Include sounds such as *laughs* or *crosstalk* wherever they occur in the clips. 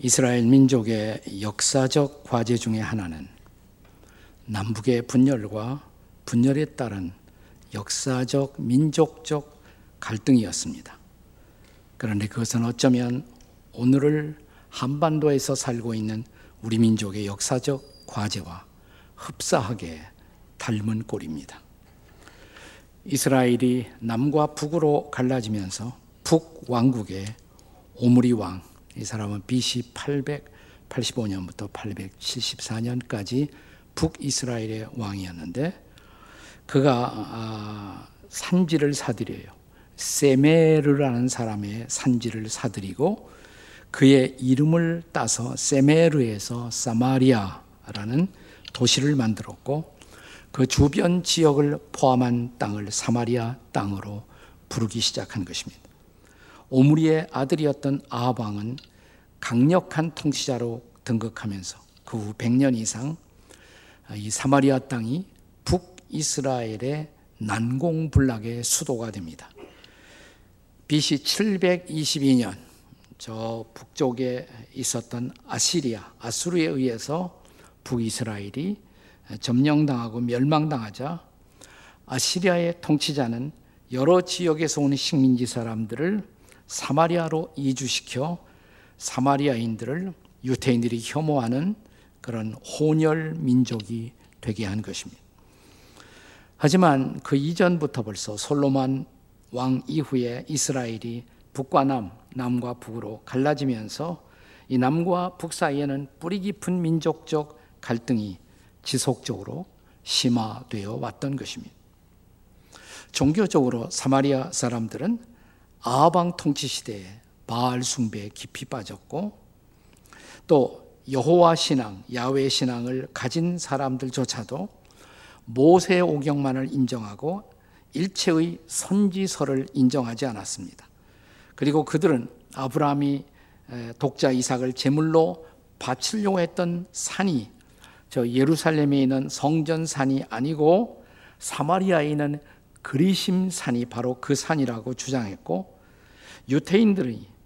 이스라엘 민족의 역사적 과제 중의 하나는 남북의 분열과 분열에 따른 역사적 민족적 갈등이었습니다. 그런데 그것은 어쩌면 오늘을 한반도에서 살고 있는 우리 민족의 역사적 과제와 흡사하게 닮은 꼴입니다. 이스라엘이 남과 북으로 갈라지면서 북 왕국의 오므리 왕, 이 사람은 BC 885년부터 874년까지 북이스라엘의 왕이었는데 그가 아, 산지를 사들여요. 세메르라는 사람의 산지를 사들이고 그의 이름을 따서 세메르에서 사마리아라는 도시를 만들었고 그 주변 지역을 포함한 땅을 사마리아 땅으로 부르기 시작한 것입니다. 오므리의 아들이었던 아합왕은 강력한 통치자로 등극하면서 그 후 100년 이상 이 사마리아 땅이 북이스라엘의 난공불락의 수도가 됩니다. BC 722년 저 북쪽에 있었던 아시리아, 아수르에 의해서 북이스라엘이 점령당하고 멸망당하자 아시리아의 통치자는 여러 지역에서 온 식민지 사람들을 사마리아로 이주시켜 사마리아인들을 유태인들이 혐오하는 그런 혼혈 민족이 되게 한 것입니다. 하지만 그 이전부터 벌써 솔로몬 왕 이후에 이스라엘이 북과 남, 남과 북으로 갈라지면서 이 남과 북 사이에는 뿌리 깊은 민족적 갈등이 지속적으로 심화되어 왔던 것입니다. 종교적으로 사마리아 사람들은 아방 통치 시대에 바알 숭배에 깊이 빠졌고 또 여호와 신앙, 야외 신앙을 가진 사람들조차도 모세 오경만을 인정하고 일체의 선지서를 인정하지 않았습니다. 그리고 그들은 아브라함이 독자 이삭을 제물로 바치려고 했던 산이 저 예루살렘에 있는 성전 산이 아니고 사마리아에 있는 그리심 산이 바로 그 산이라고 주장했고 유태인들이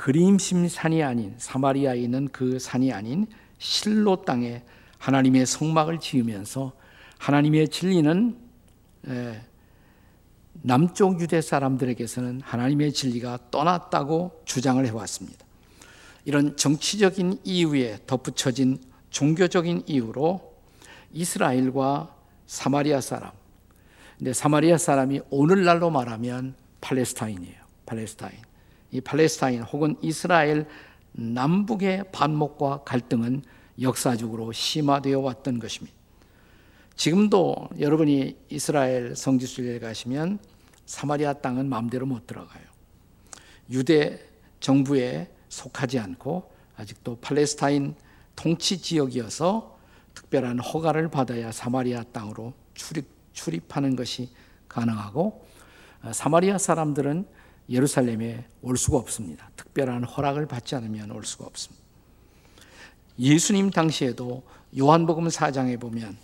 그림심 산이 아닌 사마리아에 있는 그 산이 아닌 실로 땅에 하나님의 성막을 지으면서 하나님의 진리는 남쪽 유대 사람들에게서는 하나님의 진리가 떠났다고 주장을 해왔습니다. 이런 정치적인 이유에 덧붙여진 종교적인 이유로 이스라엘과 사마리아 사람, 근데 사마리아 사람이 오늘날로 말하면 팔레스타인이에요. 팔레스타인. 이 팔레스타인 혹은 이스라엘 남북의 반목과 갈등은 역사적으로 심화되어 왔던 것입니다. 지금도 여러분이 이스라엘 성지순례 가시면 사마리아 땅은 마음대로 못 들어가요. 유대 정부에 속하지 않고 아직도 팔레스타인 통치 지역이어서 특별한 허가를 받아야 사마리아 땅으로 출입, 출입하는 것이 가능하고 사마리아 사람들은 예루살렘에 올 수가 없습니다. 특별한 허락을 받지 않으면 올 수가 없습니다. 예수님 당시에도 요한복음 4장에 보면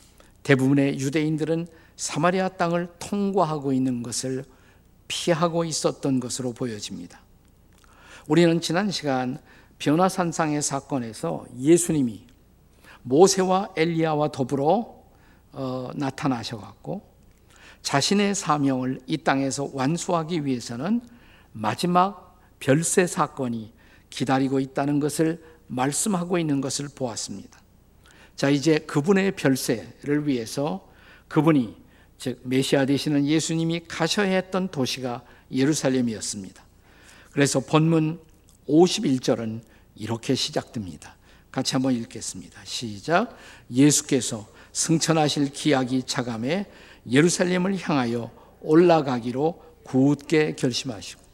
대부분의 유대인들은 사마리아 땅을 통과하고 있는 것을 피하고 있었던 것으로 보여집니다. 우리는 지난 시간 변화산상의 사건에서 예수님이 모세와 엘리야와 더불어 어, 나타나셔갖고 자신의 사명을 이 땅에서 완수하기 위해서는 마지막 별세 사건이 기다리고 있다는 것을 말씀하고 있는 것을 보았습니다. 자, 이제 그분의 별세를 위해서 그분이 즉 메시아 되시는 예수님이 가셔야 했던 도시가 예루살렘이었습니다. 그래서 본문 51절은 이렇게 시작됩니다. 같이 한번 읽겠습니다. 시작. 예수께서 승천하실 기약이 차감해 예루살렘을 향하여 올라가기로 굳게 결심하시고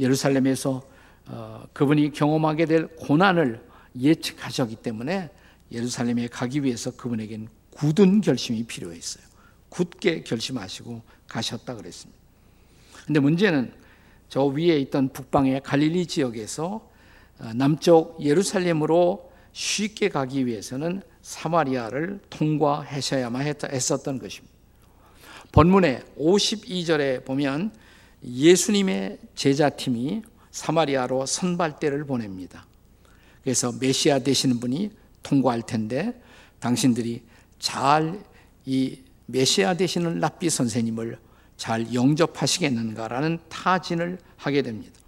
예루살렘에서 어, 그분이 경험하게 될 고난을 예측하셨기 때문에 예루살렘에 가기 위해서 그분에겐 굳은 결심이 필요했어요. 굳게 결심하시고 가셨다 그랬습니다. 근데 문제는 저 위에 있던 북방의 갈릴리 지역에서 어, 남쪽 예루살렘으로 쉽게 가기 위해서는 사마리아를 통과하셔야만 했었던 것입니다. 본문의 52절에 보면 예수님의 제자팀이 사마리아로 선발대를 보냅니다. 그래서 메시아 되시는 분이 통과할 텐데 당신들이 잘 이 메시아 되시는 랍비 선생님을 잘 영접하시겠는가라는 타진을 하게 됩니다.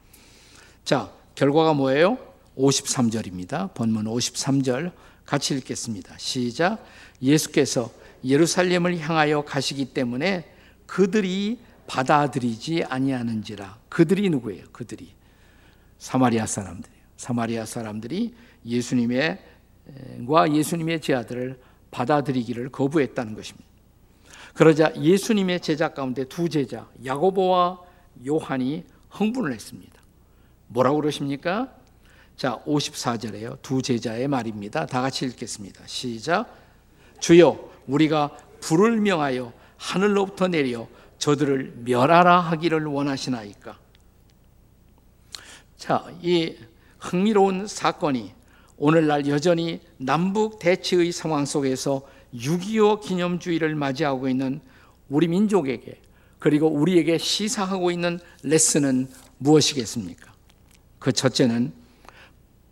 자, 결과가 뭐예요? 53절입니다. 본문 53절 같이 읽겠습니다. 시작. 예수께서 예루살렘을 향하여 가시기 때문에 그들이 받아들이지 아니하는지라. 그들이 누구예요? 그들이 사마리아 사람들이에요. 사마리아 사람들이 예수님의 과 예수님의 제자들을 받아들이기를 거부했다는 것입니다. 그러자 예수님의 제자 가운데 두 제자 야고보와 요한이 흥분을 했습니다. 뭐라고 그러십니까? 자, 54절에요. 두 제자의 말입니다. 다 같이 읽겠습니다. 시작. 주여, 우리가 불을 명하여 하늘로부터 내려 저들을 멸하라 하기를 원하시나이까? 자, 이 흥미로운 사건이 오늘날 여전히 남북 대치의 상황 속에서 6.25 기념주의를 맞이하고 있는 우리 민족에게 그리고 우리에게 시사하고 있는 레슨은 무엇이겠습니까? 그 첫째는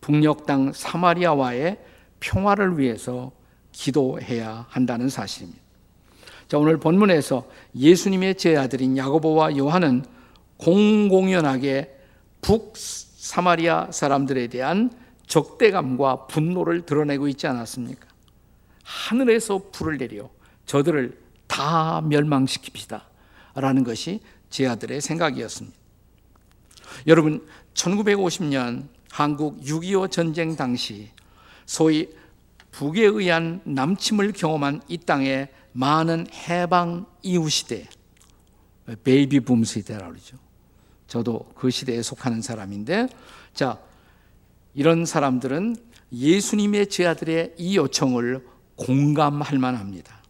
북녘 땅 사마리아와의 평화를 위해서 기도해야 한다는 사실입니다. 자, 오늘 본문에서 예수님의 제 아들인 야고보와 요한은 공공연하게 북사마리아 사람들에 대한 적대감과 분노를 드러내고 있지 않았습니까? 하늘에서 불을 내려 저들을 다 멸망시킵시다. 라는 것이 제 아들의 생각이었습니다. 여러분, 1950년 한국 6.25 전쟁 당시 소위 북에 의한 남침을 경험한 이 땅의 많은 해방 이후 시대, 베이비 붐 시대라고 그러죠. 저도 그 시대에 속하는 사람인데, 자, 이런 사람들은 예수님의 제아들의 이 요청을 공감할 만합니다.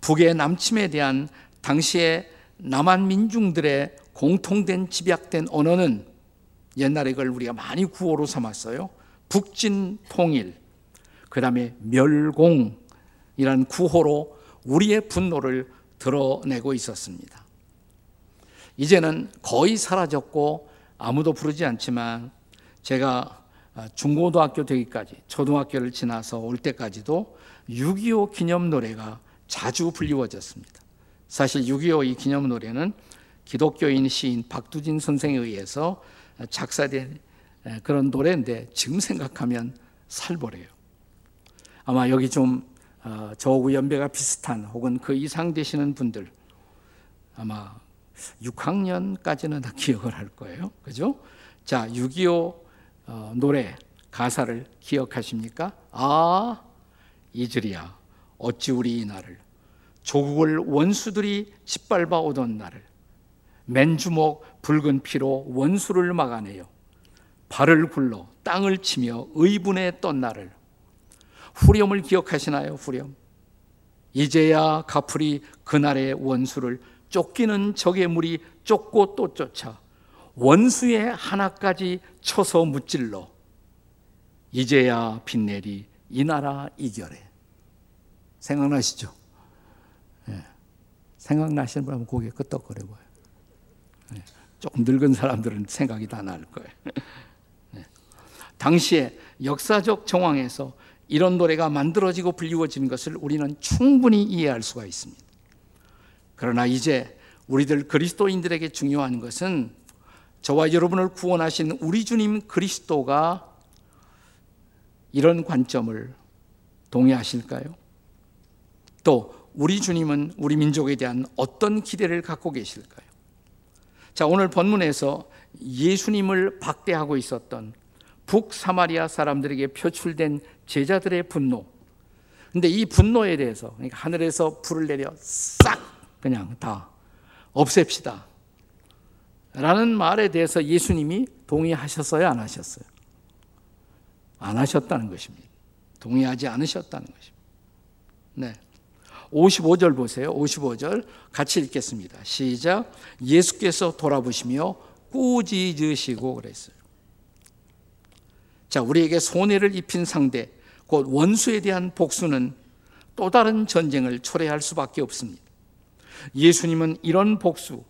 북의 남침에 대한 당시의 남한 민중들의 공통된 집약된 언어는 옛날에 그걸 우리가 많이 구호로 삼았어요. 북진 통일, 그 다음에 멸공이라는 구호로 우리의 분노를 드러내고 있었습니다. 이제는 거의 사라졌고 아무도 부르지 않지만 제가 중고등학교 되기까지 초등학교를 지나서 올 때까지도 6.25 기념 노래가 자주 불리워졌습니다. 사실 6.25이 기념 노래는 기독교인 시인 박두진 선생에 의해서 작사된 그런 노래인데 지금 생각하면 살벌해요. 아마 여기 좀 어, 저하고 연배가 비슷한 혹은 그 이상 되시는 분들 아마 6학년까지는 다 *laughs* 기억을 할 거예요. 그죠? 자, 6.25 어, 노래 가사를 기억하십니까? 아, 이즈리야, 어찌 우리 이날을 조국을 원수들이 짓밟아 오던 날을 맨주먹 붉은 피로 원수를 막아내요. 발을 굴러 땅을 치며 의분에 떤 날을 후렴을 기억하시나요? 후렴. 이제야 가풀이 그날의 원수를 쫓기는 적의 물이 쫓고 또 쫓아 원수의 하나까지 쳐서 무찔러 이제야 빛내리 이 나라 이결에 생각나시죠? 네. 생각나시는 분 하면 고개 끄덕거려 봐요. 네. 조금 늙은 사람들은 생각이 다 날 거예요. 네. *laughs* 당시에 역사적 정황에서 이런 노래가 만들어지고 불리워지는 것을 우리는 충분히 이해할 수가 있습니다. 그러나 이제 우리들 그리스도인들에게 중요한 것은 저와 여러분을 구원하신 우리 주님 그리스도가 이런 관점을 동의하실까요? 또 우리 주님은 우리 민족에 대한 어떤 기대를 갖고 계실까요? 자, 오늘 본문에서 예수님을 박대하고 있었던 북사마리아 사람들에게 표출된 제자들의 분노. 근데 이 분노에 대해서 그러니까 하늘에서 불을 내려 싹 그냥 다 없앱시다. 라는 말에 대해서 예수님이 동의하셨어요, 안 하셨어요? 안 하셨다는 것입니다. 동의하지 않으셨다는 것입니다. 네. 55절 보세요. 55절 같이 읽겠습니다. 시작. 예수께서 돌아보시며 꾸짖으시고 그랬어요. 자, 우리에게 손해를 입힌 상대, 곧 원수에 대한 복수는 또 다른 전쟁을 초래할 수밖에 없습니다. 예수님은 이런 복수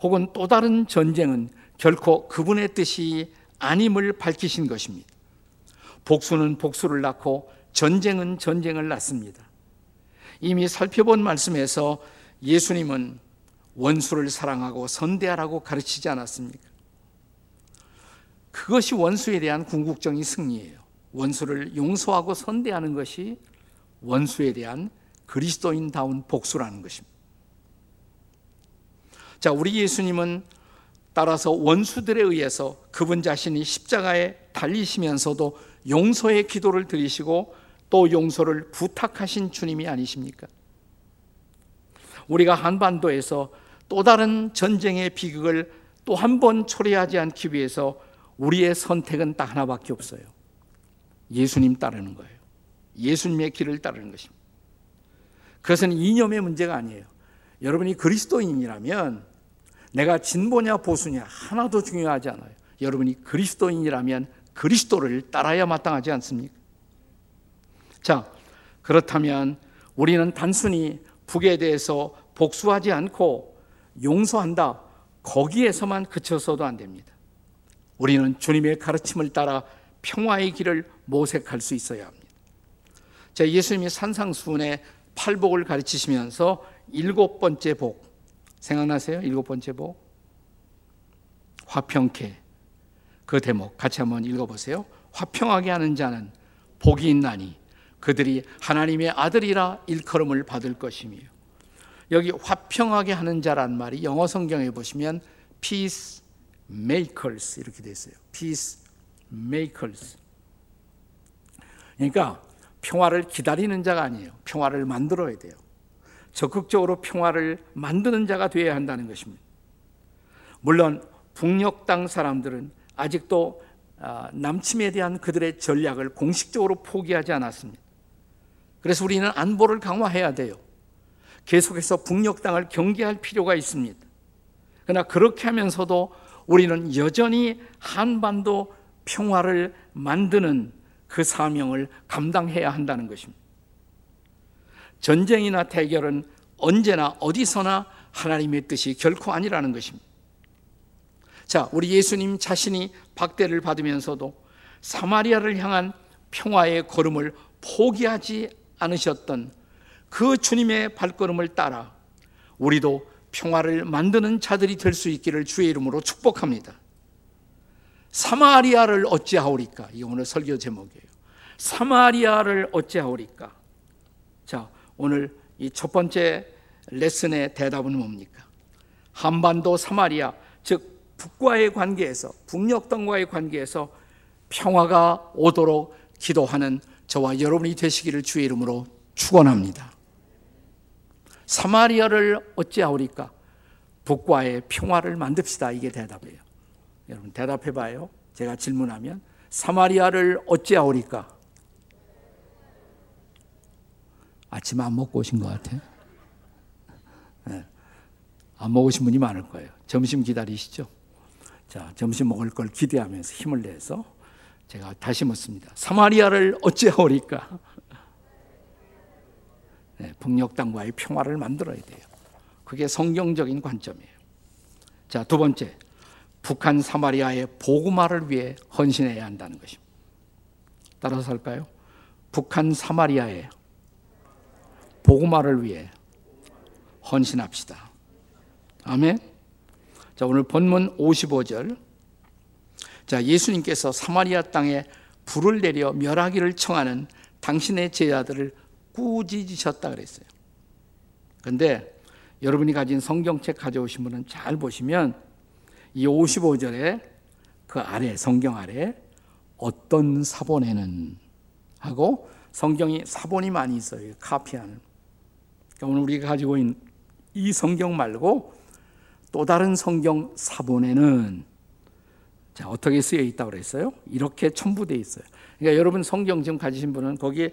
혹은 또 다른 전쟁은 결코 그분의 뜻이 아님을 밝히신 것입니다. 복수는 복수를 낳고 전쟁은 전쟁을 낳습니다. 이미 살펴본 말씀에서 예수님은 원수를 사랑하고 선대하라고 가르치지 않았습니까? 그것이 원수에 대한 궁극적인 승리예요. 원수를 용서하고 선대하는 것이 원수에 대한 그리스도인다운 복수라는 것입니다. 자, 우리 예수님은 따라서 원수들에 의해서 그분 자신이 십자가에 달리시면서도 용서의 기도를 드리시고 또 용서를 부탁하신 주님이 아니십니까? 우리가 한반도에서 또 다른 전쟁의 비극을 또 한 번 초래하지 않기 위해서 우리의 선택은 딱 하나밖에 없어요. 예수님 따르는 거예요. 예수님의 길을 따르는 것입니다. 그것은 이념의 문제가 아니에요. 여러분이 그리스도인이라면 내가 진보냐 보수냐 하나도 중요하지 않아요. 여러분이 그리스도인이라면 그리스도를 따라야 마땅하지 않습니까? 자, 그렇다면 우리는 단순히 북에 대해서 복수하지 않고 용서한다. 거기에서만 그쳐서도 안 됩니다. 우리는 주님의 가르침을 따라 평화의 길을 모색할 수 있어야 합니다. 자, 예수님이 산상수훈의 팔복을 가르치시면서 일곱 번째 복 생각나세요? 일곱 번째 복 화평케 그 대목 같이 한번 읽어보세요. 화평하게 하는 자는 복이 있나니 그들이 하나님의 아들이라 일컬음을 받을 것이며 여기 화평하게 하는 자란 말이 영어 성경에 보시면 peace makers 이렇게 돼 있어요. peace makers. 그러니까 평화를 기다리는 자가 아니에요. 평화를 만들어야 돼요. 적극적으로 평화를 만드는 자가 되어야 한다는 것입니다. 물론 북녘 땅 사람들은 아직도 아, 남침에 대한 그들의 전략을 공식적으로 포기하지 않았습니다. 그래서 우리는 안보를 강화해야 돼요. 계속해서 북녘 땅을 경계할 필요가 있습니다. 그러나 그렇게 하면서도 우리는 여전히 한반도 평화를 만드는 그 사명을 감당해야 한다는 것입니다. 전쟁이나 대결은 언제나 어디서나 하나님의 뜻이 결코 아니라는 것입니다. 자, 우리 예수님 자신이 박대를 받으면서도 사마리아를 향한 평화의 걸음을 포기하지 않으셨던 그 주님의 발걸음을 따라 우리도 평화를 만드는 자들이 될 수 있기를 주의 이름으로 축복합니다. 사마리아를 어찌하오리까? 이 오늘 설교 제목이에요. 사마리아를 어찌하오리까? 자, 오늘 이 첫 번째 레슨의 대답은 뭡니까? 한반도 사마리아, 즉 북과의 관계에서 북녘 땅과의 관계에서 평화가 오도록 기도하는 저와 여러분이 되시기를 주의 이름으로 축원합니다. 사마리아를 어찌하오리까? 북과의 평화를 만듭시다. 이게 대답이에요. 여러분 대답해 봐요. 제가 질문하면 사마리아를 어찌하오리까? 아침 안 먹고 오신 것 같아. 네. 안 먹으신 분이 많을 거예요. 점심 기다리시죠? 자, 점심 먹을 걸 기대하면서 힘을 내서 제가 다시 묻습니다. 사마리아를 어찌하오리까? 네, 북녘 땅과의 평화를 만들어야 돼요. 그게 성경적인 관점이에요. 자, 두 번째. 북한 사마리아의 보고마를 위해 헌신해야 한다는 것입니다. 따라서 할까요? 북한 사마리아의 보고마를 위해 헌신합시다. 아멘. 자, 오늘 본문 55절. 자, 예수님께서 사마리아 땅에 불을 내려 멸하기를 청하는 당신의 제자들을 꾸짖으셨다 그랬어요. 근데 여러분이 가진 성경책 가져오신 분은 잘 보시면 이 55절에 그 아래 성경 아래 어떤 사본에는 하고 성경이 사본이 많이 있어요. 카피하는. 그러니까 오늘 우리가 가지고 있는 이 성경 말고 또 다른 성경 사본에는 자, 어떻게 쓰여 있다고 그랬어요? 이렇게 첨부되어 있어요. 그러니까 여러분 성경 지금 가지신 분은 거기에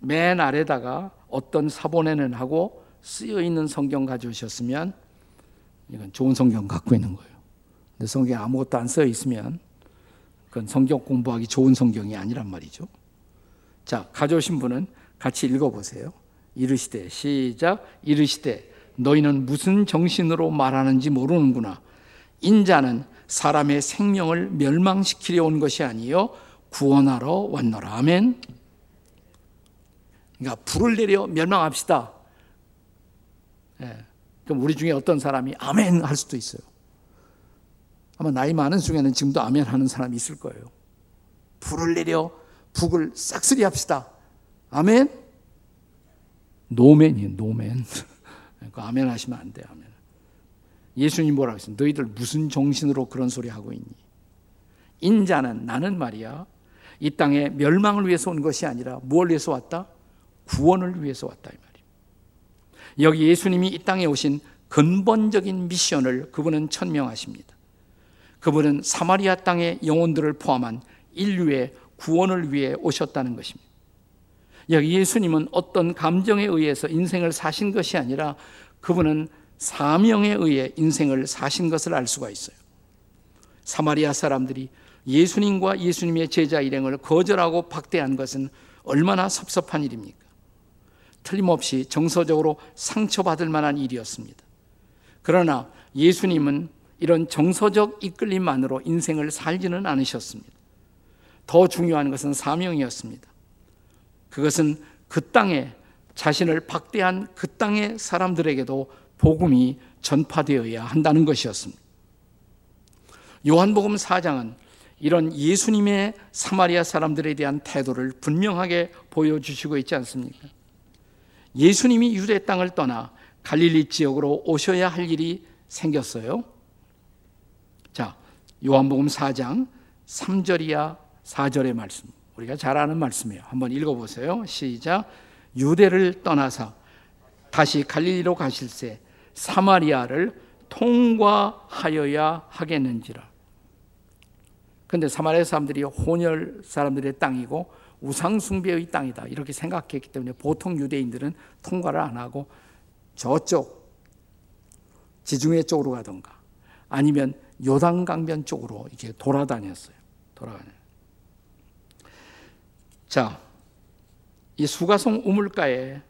맨 아래다가 어떤 사본에는 하고 쓰여 있는 성경 가져오셨으면 이건 좋은 성경 갖고 있는 거예요. 근데 성경에 아무것도 안 써 있으면 그건 성경 공부하기 좋은 성경이 아니란 말이죠. 자, 가져오신 분은 같이 읽어보세요. 이르시되, 시작, 이르시되, 너희는 무슨 정신으로 말하는지 모르는구나. 인자는 사람의 생명을 멸망시키려 온 것이 아니요 구원하러 왔노라. 아멘. 그러니까 불을 내려 멸망합시다. 예. 그럼 우리 중에 어떤 사람이 아멘 할 수도 있어요. 아마 나이 많은 중에는 지금도 아멘 하는 사람이 있을 거예요. 불을 내려 북을 싹쓸이 합시다. 아멘? 노맨이에요, 노맨. *laughs* 그 아멘 하시면 안 돼요, 아멘. 예수님 뭐라고 했어요? 너희들 무슨 정신으로 그런 소리 하고 있니? 인자는 나는 말이야. 이 땅에 멸망을 위해서 온 것이 아니라 무엇을 위해서 왔다? 구원을 위해서 왔다 이 말이에요. 여기 예수님이 이 땅에 오신 근본적인 미션을 그분은 천명하십니다. 그분은 사마리아 땅의 영혼들을 포함한 인류의 구원을 위해 오셨다는 것입니다. 여기 예수님은 어떤 감정에 의해서 인생을 사신 것이 아니라 그분은 사명에 의해 인생을 사신 것을 알 수가 있어요. 사마리아 사람들이 예수님과 예수님의 제자 일행을 거절하고 박대한 것은 얼마나 섭섭한 일입니까? 틀림없이 정서적으로 상처받을 만한 일이었습니다. 그러나 예수님은 이런 정서적 이끌림만으로 인생을 살지는 않으셨습니다. 더 중요한 것은 사명이었습니다. 그것은 그 땅에 자신을 박대한 그 땅의 사람들에게도 복음이 전파되어야 한다는 것이었습니다. 요한복음 4장은 이런 예수님의 사마리아 사람들에 대한 태도를 분명하게 보여주시고 있지 않습니까? 예수님이 유대 땅을 떠나 갈릴리 지역으로 오셔야 할 일이 생겼어요. 자, 요한복음 4장 3절이야 4절의 말씀. 우리가 잘 아는 말씀이에요. 한번 읽어 보세요. 시작. 유대를 떠나서 다시 갈릴리로 가실새 사마리아를 통과하여야 하겠는지라. 근데 사마리아 사람들이 혼혈 사람들의 땅이고 우상 숭배의 땅이다. 이렇게 생각했기 때문에 보통 유대인들은 통과를 안 하고 저쪽 지중해 쪽으로 가던가 아니면 요단 강변 쪽으로 이렇게 돌아다녔어요. 돌아다녀. 자, 이 수가성 우물가에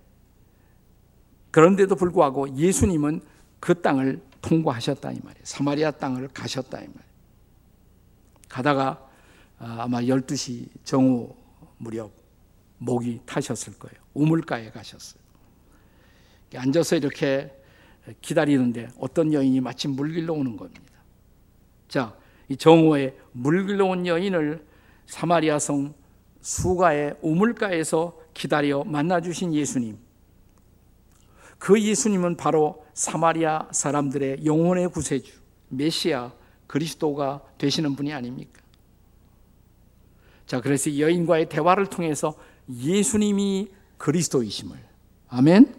그런데도 불구하고 예수님은 그 땅을 통과하셨다 이 말이에요. 사마리아 땅을 가셨다 이 말이에요. 가다가 아, 아마 12시 정오 무렵 목이 타셨을 거예요. 우물가에 가셨어요. 앉아서 이렇게 기다리는데 어떤 여인이 마침 물길로 오는 겁니다. 자, 이 정오에 물길로 온 여인을 사마리아 성 수가의 우물가에서 기다려 만나 주신 예수님. 그 예수님은 바로 사마리아 사람들의 영혼의 구세주, 메시아 그리스도가 되시는 분이 아닙니까? 자, 그래서 여인과의 대화를 통해서 예수님이 그리스도이심을, 아멘?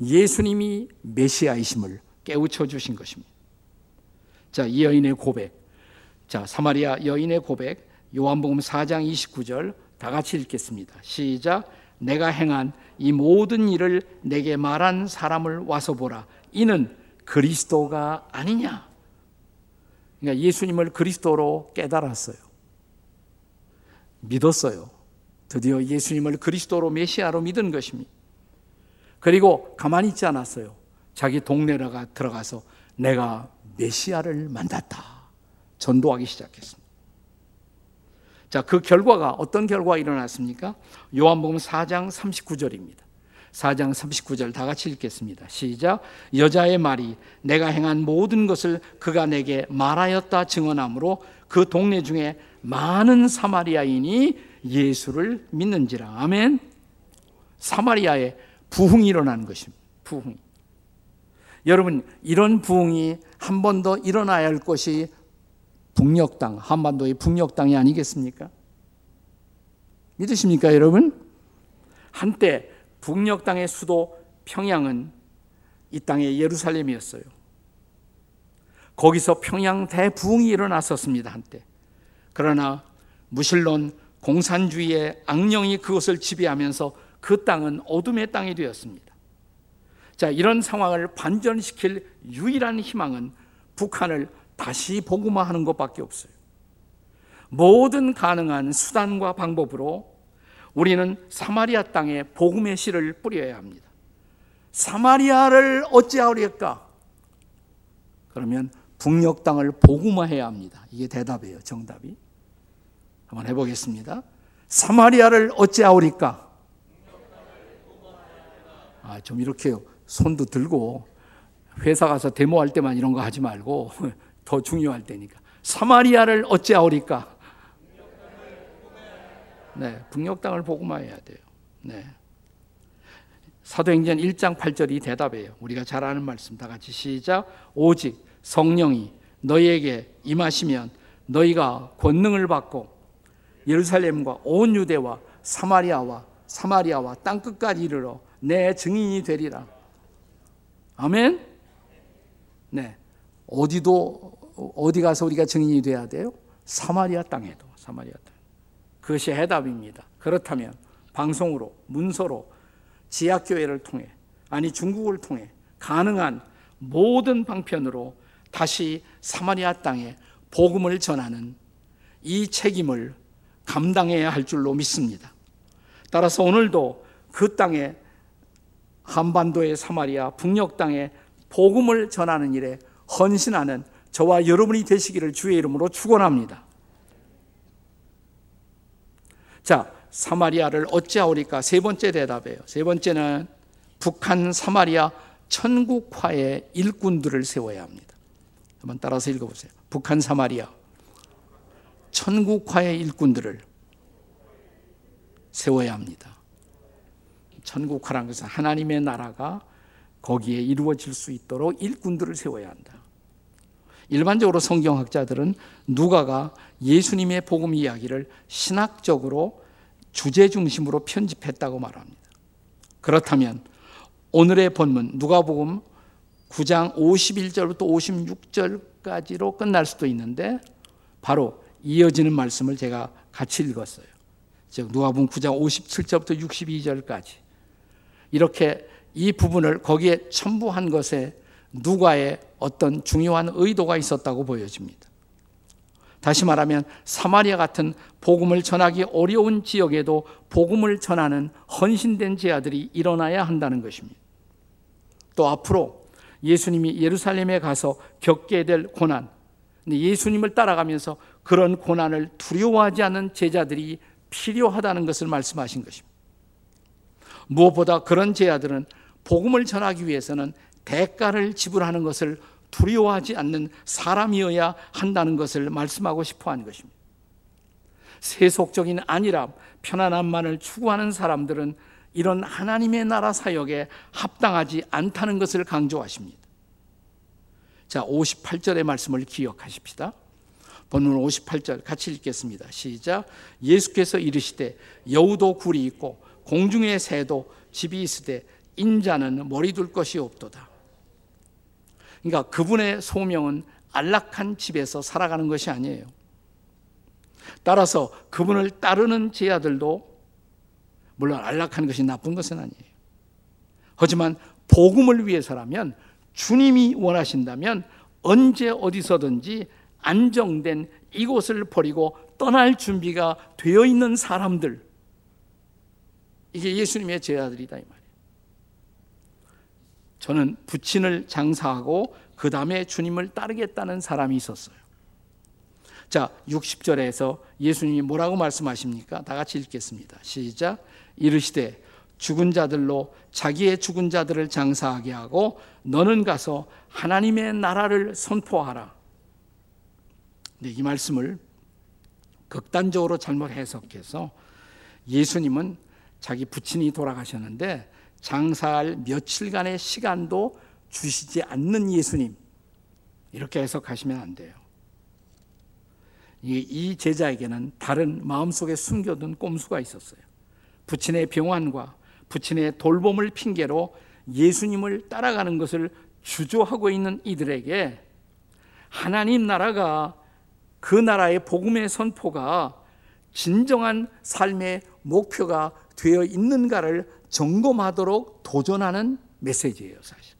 예수님이 메시아이심을 깨우쳐 주신 것입니다. 자, 이 여인의 고백. 자, 사마리아 여인의 고백. 요한복음 4장 29절 다 같이 읽겠습니다. 시작. 내가 행한 이 모든 일을 내게 말한 사람을 와서 보라. 이는 그리스도가 아니냐? 그러니까 예수님을 그리스도로 깨달았어요. 믿었어요. 드디어 예수님을 그리스도로 메시아로 믿은 것입니다. 그리고 가만히 있지 않았어요. 자기 동네라가 들어가서 내가 메시아를 만났다. 전도하기 시작했습니다. 자, 그 결과가 어떤 결과가 일어났습니까? 요한복음 4장 39절입니다. 4장 39절 다 같이 읽겠습니다. 시작. 여자의 말이 내가 행한 모든 것을 그가 내게 말하였다 증언하므로 그 동네 중에 많은 사마리아인이 예수를 믿는지라. 아멘. 사마리아에 부흥이 일어나는 것입니다. 부흥. 여러분, 이런 부흥이 한 번 더 일어나야 할 것이 북녘 땅, 한반도의 북녘 땅이 아니겠습니까? 믿으십니까, 여러분? 한때 북녘 땅의 수도 평양은 이 땅의 예루살렘이었어요. 거기서 평양 대부흥이 일어났었습니다, 한때. 그러나 무신론 공산주의의 악령이 그것을 지배하면서 그 땅은 어둠의 땅이 되었습니다. 자, 이런 상황을 반전시킬 유일한 희망은 북한을 다시 복음화하는 것밖에 없어요. 모든 가능한 수단과 방법으로 우리는 사마리아 땅에 복음의 씨를 뿌려야 합니다. 사마리아를 어찌하리까? 그러면 북녘 땅을 복음화해야 합니다. 이게 대답이에요. 정답이. 한번 해보겠습니다. 사마리아를 어찌하오리까? 아, 좀 이렇게 손도 들고 회사 가서 데모할 때만 이런 거 하지 말고 *laughs* 더 중요할 때니까. 사마리아를 어찌하오리까? 네, 북녘 땅을 복음화해야 돼요. 네. 사도행전 1장 8절이 대답이에요. 우리가 잘 아는 말씀 다 같이 시작. 오직 성령이 너희에게 임하시면 너희가 권능을 받고 예루살렘과 온 유대와 사마리아와 사마리아와 땅 끝까지 이르러 내 증인이 되리라. 아멘. 네. 어디도 어디 가서 우리가 증인이 돼야 돼요? 사마리아 땅에도 사마리아 땅. 그것이 해답입니다. 그렇다면 방송으로 문서로 지하교회를 통해 아니 중국을 통해 가능한 모든 방편으로 다시 사마리아 땅에 복음을 전하는 이 책임을 감당해야 할 줄로 믿습니다. 따라서 오늘도 그 땅에 한반도의 사마리아 북녘 땅에 복음을 전하는 일에 헌신하는 저와 여러분이 되시기를 주의 이름으로 축원합니다. 자, 사마리아를 어찌하오리까? 세 번째 대답이에요. 세 번째는 북한 사마리아 천국화의 일꾼들을 세워야 합니다. 한번 따라서 읽어보세요. 북한 사마리아 천국화의 일꾼들을 세워야 합니다. 천국화란 것은 하나님의 나라가 거기에 이루어질 수 있도록 일꾼들을 세워야 한다. 일반적으로 성경학자들은 누가가 예수님의 복음 이야기를 신학적으로 주제 중심으로 편집했다고 말합니다. 그렇다면 오늘의 본문 누가복음 9장 51절부터 56절까지로 끝날 수도 있는데 바로 이어지는 말씀을 제가 같이 읽었어요. 즉 누가복음 9장 57절부터 62절까지 이렇게 이 부분을 거기에 첨부한 것에 누가의 어떤 중요한 의도가 있었다고 보여집니다. 다시 말하면 사마리아 같은 복음을 전하기 어려운 지역에도 복음을 전하는 헌신된 제아들이 일어나야 한다는 것입니다. 또 앞으로 예수님이 예루살렘에 가서 겪게 될 고난, 예수님을 따라가면서 그런 고난을 두려워하지 않는 제자들이 필요하다는 것을 말씀하신 것입니다. 무엇보다 그런 제자들은 복음을 전하기 위해서는 대가를 지불하는 것을 두려워하지 않는 사람이어야 한다는 것을 말씀하고 싶어 한 것입니다. 세속적인 안일함, 편안함만을 추구하는 사람들은 이런 하나님의 나라 사역에 합당하지 않다는 것을 강조하십니다. 자, 58절의 말씀을 기억하십시다. 본문 58절 같이 읽겠습니다. 시작. 예수께서 이르시되 여우도 굴이 있고 공중의 새도 집이 있으되 인자는 머리 둘 것이 없도다. 그러니까 그분의 소명은 안락한 집에서 살아가는 것이 아니에요. 따라서 그분을 따르는 제자들도 물론 안락한 것이 나쁜 것은 아니에요. 하지만 복음을 위해서라면 주님이 원하신다면 언제 어디서든지 안정된 이곳을 버리고 떠날 준비가 되어 있는 사람들 이게 예수님의 제자들이다 이 말이에요. 저는 부친을 장사하고 그 다음에 주님을 따르겠다는 사람이 있었어요. 자, 60절에서 예수님이 뭐라고 말씀하십니까? 다 같이 읽겠습니다. 시작. 이르시되 죽은 자들로 자기의 죽은 자들을 장사하게 하고 너는 가서 하나님의 나라를 선포하라. 네, 이 말씀을 극단적으로 잘못 해석해서 예수님은 자기 부친이 돌아가셨는데 장사할 며칠간의 시간도 주시지 않는 예수님. 이렇게 해석하시면 안 돼요. 이 제자에게는 다른 마음속에 숨겨둔 꼼수가 있었어요. 부친의 병환과 부친의 돌봄을 핑계로 예수님을 따라가는 것을 주저하고 있는 이들에게 하나님 나라가 그 나라의 복음의 선포가 진정한 삶의 목표가 되어 있는가를 점검하도록 도전하는 메시지예요, 사실.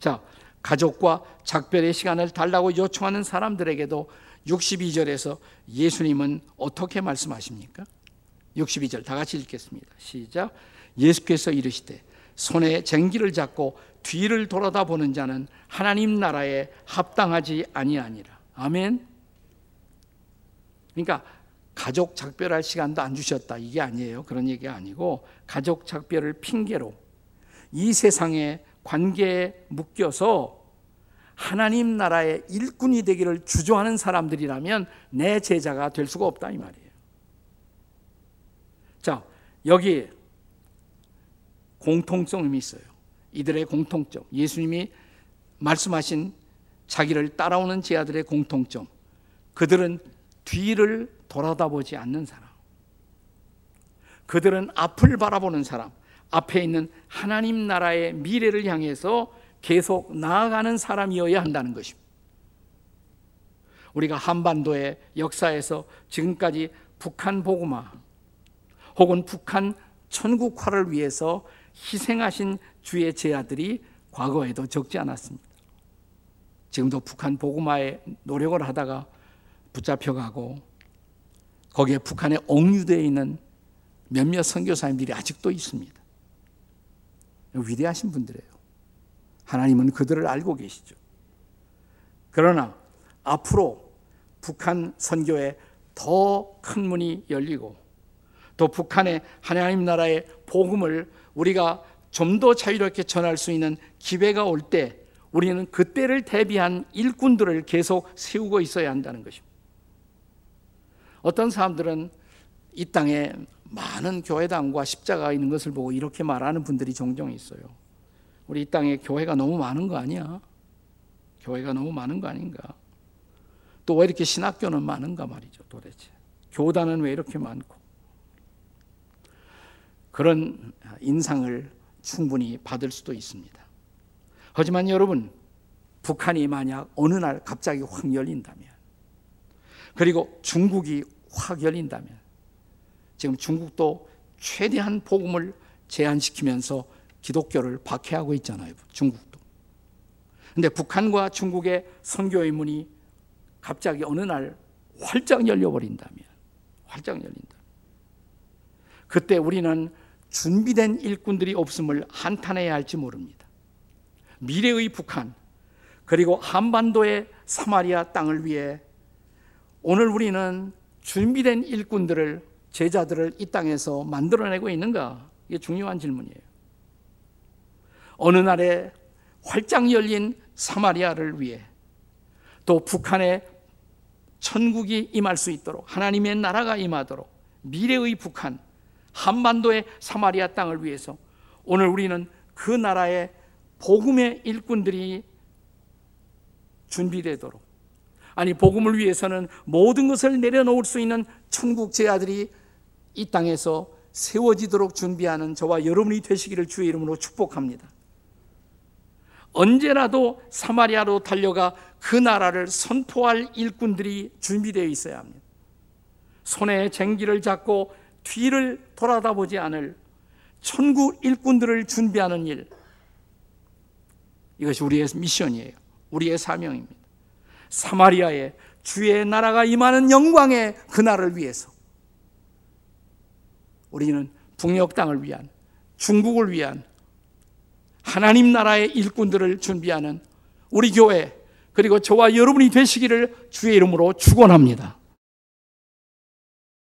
자, 가족과 작별의 시간을 달라고 요청하는 사람들에게도 62절에서 예수님은 어떻게 말씀하십니까? 62절 다 같이 읽겠습니다. 시작. 예수께서 이르시되 손에 쟁기를 잡고 뒤를 돌아다 보는 자는 하나님 나라에 합당하지 아니하니라. 아멘. 그러니까 가족 작별할 시간도 안 주셨다 이게 아니에요. 그런 얘기가 아니고 가족 작별을 핑계로 이 세상의 관계에 묶여서 하나님 나라의 일꾼이 되기를 주저하는 사람들이라면 내 제자가 될 수가 없다 이 말이에요. 자, 여기 공통점이 있어요. 이들의 공통점. 예수님이 말씀하신 자기를 따라오는 제자들의 공통점. 그들은 뒤를 돌아다보지 않는 사람. 그들은 앞을 바라보는 사람. 앞에 있는 하나님 나라의 미래를 향해서 계속 나아가는 사람이어야 한다는 것입니다. 우리가 한반도의 역사에서 지금까지 북한 보고마 혹은 북한 천국화를 위해서 희생하신 주의 제아들이 과거에도 적지 않았습니다. 지금도 북한 보고마에 노력을 하다가 붙잡혀가고 거기에 북한에 옥류되어 있는 몇몇 선교사님들이 아직도 있습니다. 위대하신 분들이에요. 하나님은 그들을 알고 계시죠. 그러나 앞으로 북한 선교에 더 큰 문이 열리고 또 북한의 하나님 나라의 복음을 우리가 좀 더 자유롭게 전할 수 있는 기회가 올 때 우리는 그때를 대비한 일꾼들을 계속 세우고 있어야 한다는 것입니다. 어떤 사람들은 이 땅에 많은 교회당과 십자가가 있는 것을 보고 이렇게 말하는 분들이 종종 있어요. 우리 이 땅에 교회가 너무 많은 거 아니야? 교회가 너무 많은 거 아닌가? 또 왜 이렇게 신학교는 많은가 말이죠, 도대체. 교단은 왜 이렇게 많고? 그런 인상을 충분히 받을 수도 있습니다. 하지만 여러분, 북한이 만약 어느 날 갑자기 확 열린다면, 그리고 중국이 확 열린다면, 지금 중국도 최대한 복음을 제한시키면서 기독교를 박해하고 있잖아요. 중국도. 근데 북한과 중국의 선교의 문이 갑자기 어느 날 활짝 열려버린다면, 활짝 열린다. 그때 우리는 준비된 일꾼들이 없음을 한탄해야 할지 모릅니다. 미래의 북한, 그리고 한반도의 사마리아 땅을 위해 오늘 우리는 준비된 일꾼들을 제자들을 이 땅에서 만들어내고 있는가? 이게 중요한 질문이에요. 어느 날에 활짝 열린 사마리아를 위해 또 북한의 천국이 임할 수 있도록 하나님의 나라가 임하도록 미래의 북한 한반도의 사마리아 땅을 위해서 오늘 우리는 그 나라의 복음의 일꾼들이 준비되도록 아니 복음을 위해서는 모든 것을 내려놓을 수 있는 천국 제 아들이 이 땅에서 세워지도록 준비하는 저와 여러분이 되시기를 주의 이름으로 축복합니다. 언제라도 사마리아로 달려가 그 나라를 선포할 일꾼들이 준비되어 있어야 합니다. 손에 쟁기를 잡고 뒤를 돌아다 보지 않을 천국 일꾼들을 준비하는 일. 이것이 우리의 미션이에요. 우리의 사명입니다. 사마리아에 주의 나라가 임하는 영광의 그날을 위해서 우리는 북녘 땅을 위한 중국을 위한 하나님 나라의 일꾼들을 준비하는 우리 교회 그리고 저와 여러분이 되시기를 주의 이름으로 축원합니다.